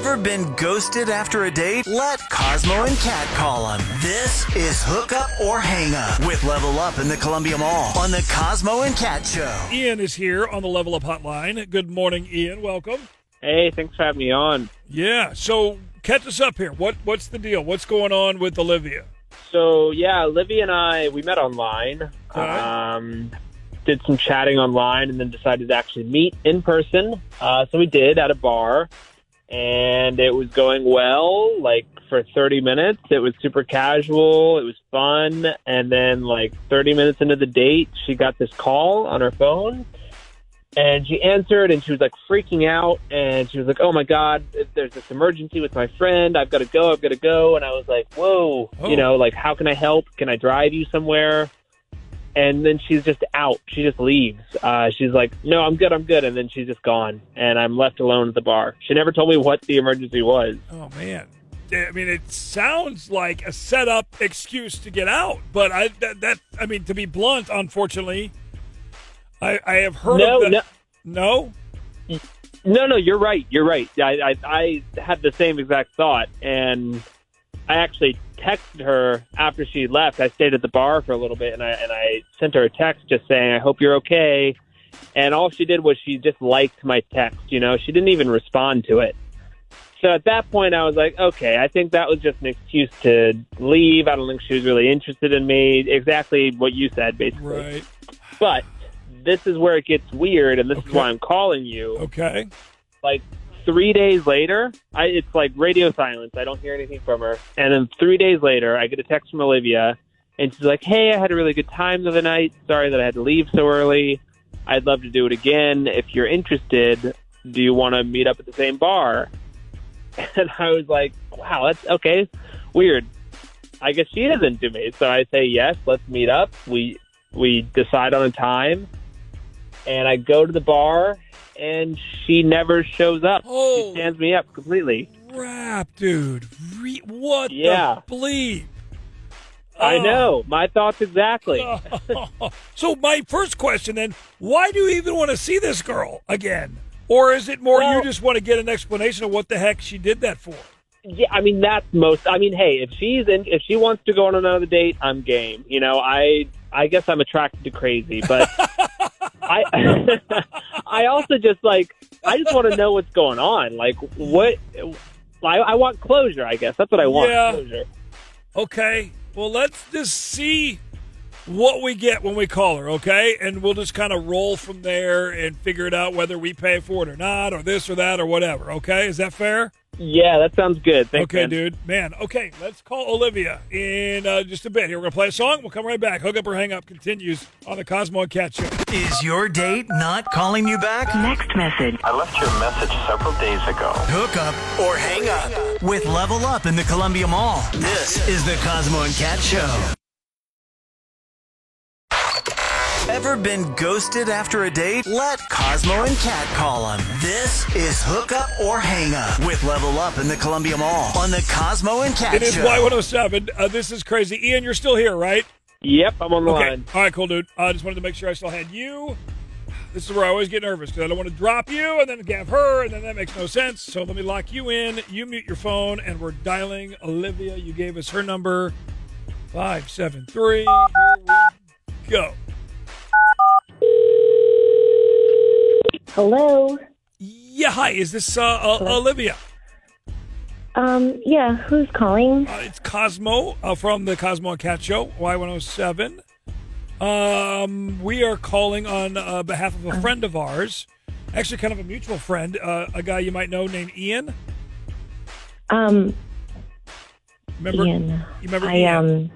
Ever been ghosted after a date? Let Cosmo and Cat call him. This is Hook Up or Hang Up with Level Up in the Columbia Mall on the Cosmo and Cat Show. Ian is here on the Level Up Hotline. Good morning, Ian. Welcome. Hey, thanks for having me on. Yeah. So catch us up here. What What's the deal? What's going on with Olivia? So yeah, Livy and I we met online. Okay. Um, did some chatting online, and then decided to actually meet in person. Uh, so we did at a bar, and it was going well. Like for 30 minutes, it was super casual. It was fun, and then like 30 minutes into the date, she got this call on her phone. And she answered, and she was like freaking out, and she was like, "Oh my god, there's this emergency with my friend. I've got to go. I've got to go." And I was like, "Whoa, Oh. you know, like how can I help? Can I drive you somewhere?" And then she's just out. She just leaves. Uh, she's like, "No, I'm good. I'm good." And then she's just gone, and I'm left alone at the bar. She never told me what the emergency was. Oh man. I mean, it sounds like a setup excuse to get out, but I that, that I mean, to be blunt, unfortunately, I I have heard No, of no. No, No, no, you're right. You're right. I, I, I had the same exact thought, and I actually texted her after she left. I stayed at the bar for a little bit, and I and I sent her a text just saying, "I hope you're okay." And all she did was she just liked my text. You know, she didn't even respond to it. So at that point, I was like, okay, I think that was just an excuse to leave. I don't think she was really interested in me. Exactly what you said, basically. right? But this is where it gets weird, and this Okay. is why I'm calling you Okay. like three days later, I it's like radio silence. I don't hear anything from her. And then three days later, I get a text from Olivia, and she's like, "Hey, I had a really good time the other night. Sorry that I had to leave so early. I'd love to do it again. If you're interested, do you want to meet up at the same bar?" And I was like, "Wow, that's okay. Weird. I guess she is into me." So I say, "Yes, let's meet up." We we decide on a time, and I go to the bar and she never shows up. Oh. She stands me up completely. Rap, dude. Re- what Yeah. the bleep? I Oh. know. My thoughts exactly. so my first question then, why do you even want to see this girl again? Or is it more you just want to get an explanation of what the heck she did that for? Yeah, I mean that's most. I mean, hey, if she's in, if she wants to go on another date, I'm game. You know, I I guess I'm attracted to crazy, but I I also just like I just want to know what's going on. Like what. I, I want closure. I guess that's what I want. Yeah. Closure. Okay. Well, let's just see what we get when we call her, okay? And we'll just kind of roll from there and figure it out whether we pay for it or not, or this or that or whatever, okay? Is that fair? Yeah, that sounds good. Thanks, okay, man. dude. Man, okay, let's call Olivia in uh, just a bit. Here, we're going to play a song. We'll come right back. Hook up or hang up continues on the Cosmo and Cat Show. Is your date not calling you back? Next message. I left you a message several days ago. Hook up or hang up with Level Up in the Columbia Mall. This is the Cosmo and Cat Show. Ever been ghosted after a date? Let Cosmo and Cat call him. This is Hook Up or Hang Up with Level Up in the Columbia Mall on the Cosmo and Cat It is Show. Y107. Uh, this is crazy. Ian, you're still here, right? Yep, I'm on the Okay. line. All right, cool, dude. I just wanted to make sure I still had you. This is where I always get nervous because I don't want to drop you and then have her, and then that makes no sense. So let me lock you in. You mute your phone, and we're dialing Olivia. You gave us her number, five seven three. Here we go. Hello. Yeah, hi. Is this uh, uh, Olivia? Um, yeah, who's calling? Uh, it's Cosmo uh, from the Cosmo and Cat Show, Y107. Um, we are calling on uh, behalf of a friend of ours, actually, kind of a mutual friend, uh, a guy you might know named Ian. Um, Remember? Ian. You remember I Ian um,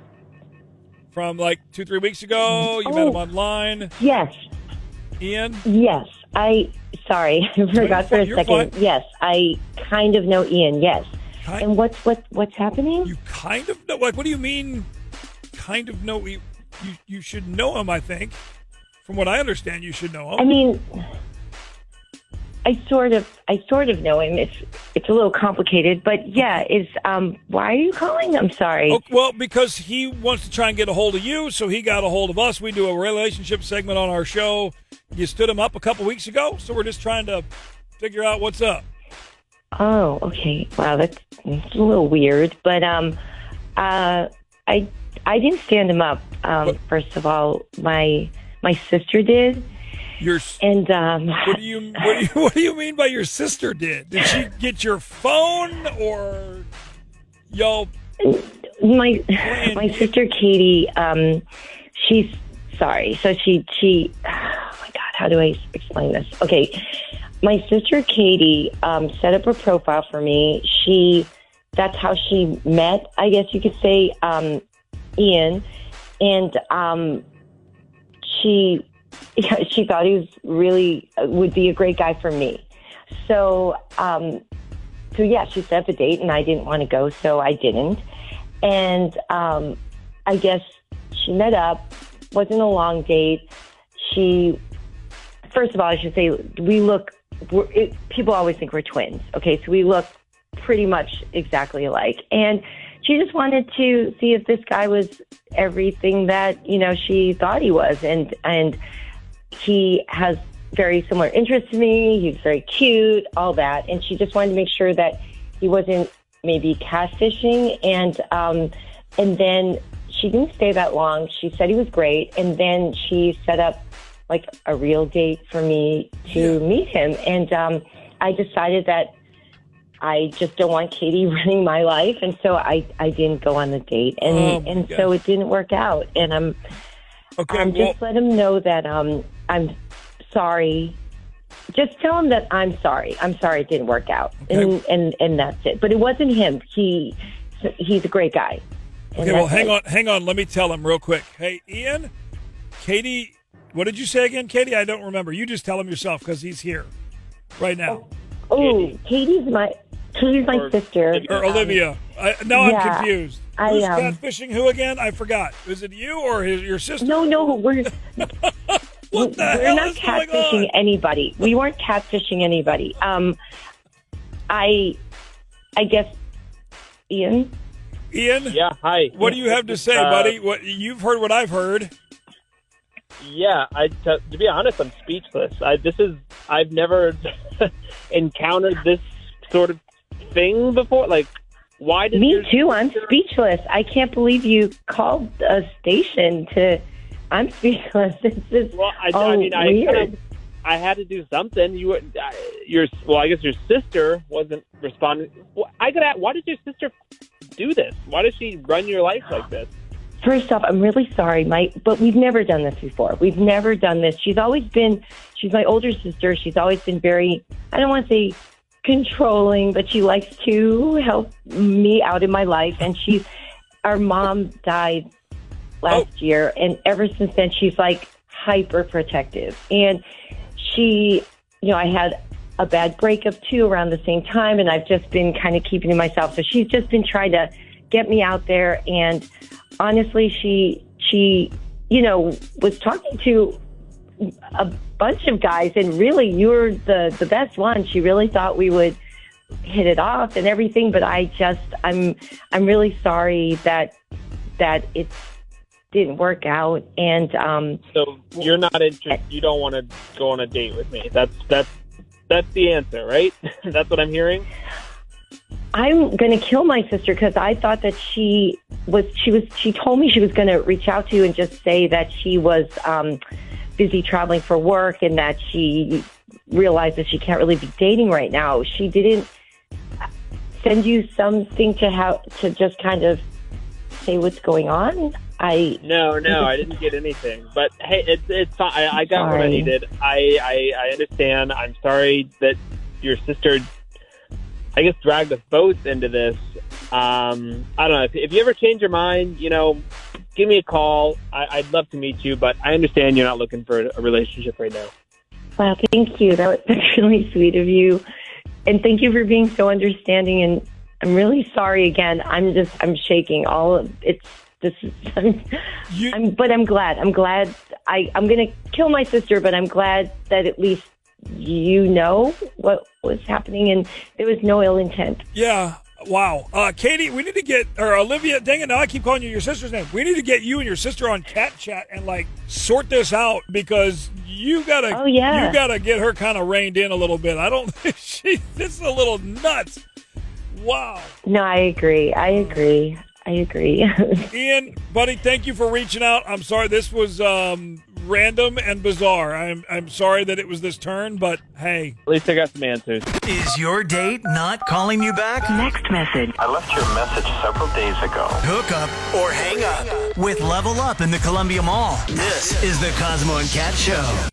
from like two, three weeks ago? You met Oh. him online. yes, Ian? yes. I sorry, I forgot for a You're second. fine. Yes, I kind of know Ian. Yes. Kind, And what's what what's happening? you kind of know? Like, what do you mean, kind of know? You, you, you should know him, I think. From what I understand, you should know him. I mean, I sort of I sort of know him. It's it's a little complicated, but yeah. Is um, why are you calling? I'm sorry. Oh, well, because he wants to try and get a hold of you, so he got a hold of us. We do a relationship segment on our show. You stood him up a couple weeks ago, so we're just trying to figure out what's up. Oh, okay. Wow, that's, that's a little weird. But um, uh, I I didn't stand him up. Um, What? first of all, my my sister did, Your and um, what do you what do you what do you mean by your sister did? Did she get your phone or y'all? my my sister Katie, um, she's sorry. So she she. Oh my God, how do I explain this? Okay, my sister Katie um, set up a profile for me. She that's how she met, I guess you could say, um, Ian, and um, she yeah, she thought he was really would be a great guy for me. So um, so yeah, she set up a date, and I didn't want to go, so I didn't. And um, I guess she met up. wasn't a long date. She, first of all, I should say we look. It, people always think we're twins. Okay, so we look pretty much exactly alike, and she just wanted to see if this guy was everything that you know she thought he was, and and he has very similar interests to me. He's very cute, all that, and she just wanted to make sure that he wasn't maybe catfishing. And um, and then she didn't stay that long. She said he was great, and then she set up like a real date for me to meet him. And um, I decided that I just don't want Katie running my life, and so I I didn't go on the date, and Oh, and so it didn't work out. And I'm Okay, um, well, just let him know that um, I'm sorry. Just tell him that I'm sorry. I'm sorry it didn't work out, Okay. and and and that's it. But it wasn't him. He he's a great guy. Okay. Well, hang it. on, hang on. Let me tell him real quick. Hey, Ian, Katie, what did you say again, Katie? I don't remember. You just tell him yourself because he's here right now. Oh, Katie's my Katie's my Or- sister. Or Um, Olivia. I, now yeah, I'm confused. I, Who's um, catfishing who again? I forgot. Is it you or his, your sister? No, no, we're What the we're hell not is going catfishing on? anybody. We weren't catfishing anybody. Um, I, I guess, Ian. Ian, Yeah, hi. what do you have to say, Uh, buddy? What you've heard? What I've heard. Yeah, I to, to be honest, I'm speechless. I this is I've never encountered this sort of thing before. Like, why did Me too. I'm speechless. I can't believe you called a station to. I'm speechless. It's just Well, I, oh, I mean, I weird. kind of, I had to do something. You, were- I, your, well, I guess your sister wasn't responding. Well, I got ask, why did your sister do this? Why does she run your life like this? First off, I'm really sorry, Mike, but we've never done this before. We've never done this. She's always been, she's my older sister. She's always been very, I don't want to say controlling, but she likes to help me out in my life. And she's, our mom died Oh. last year. And ever since then, she's like hyper protective. And she, you know, I had a bad breakup too around the same time. And I've just been kind of keeping to myself. So she's just been trying to get me out there. And honestly, she, she, you know, was talking to a bunch of guys and really you're the, the best one. She really thought we would hit it off and everything. But I just, I'm, I'm really sorry that, that it didn't work out. And, um, So you're not interested. You don't want to go on a date with me. That's that's that's the answer, right? that's what I'm hearing. I'm going to kill my sister because I thought that she was, she was, she told me she was going to reach out to you and just say that she was um, busy traveling for work and that she realized that she can't really be dating right now. She didn't send you something to how to just kind of say what's going on. I, No, no, I didn't get anything. But hey, it's it's fine. I, I got what I needed. I, I I understand. I'm sorry that your sister, I guess, dragged us both into this. Um, I don't know if, if you ever change your mind. You know, give me a call. I, I'd love to meet you, but I understand you're not looking for a relationship right now. wow, thank you. That was that's really sweet of you. And thank you for being so understanding. And I'm really sorry again. I'm just, I'm shaking. All of it's, this is, I'm, You, I'm, but I'm glad. I'm glad. I, I'm going to kill my sister, but I'm glad that at least you know what was happening and there was no ill intent. yeah. Wow. Uh, Katie, we need to get, or Olivia, dang it, now I keep calling you your sister's name. We need to get you and your sister on Cat Chat and, like, sort this out because you gotta, Oh, yeah. you gotta get her kind of reined in a little bit. I don't, she, this is a little nuts. Wow. No, I agree. I agree. I agree. Ian, buddy, thank you for reaching out. I'm sorry this was um, random and bizarre. I'm I'm sorry that it was this turn, but hey, At least I got some answers. Is your date not calling you back? Next message. I left your message several days ago. Hook up or hang up with Level Up in the Columbia Mall. This is the Cosmo and Cat Show.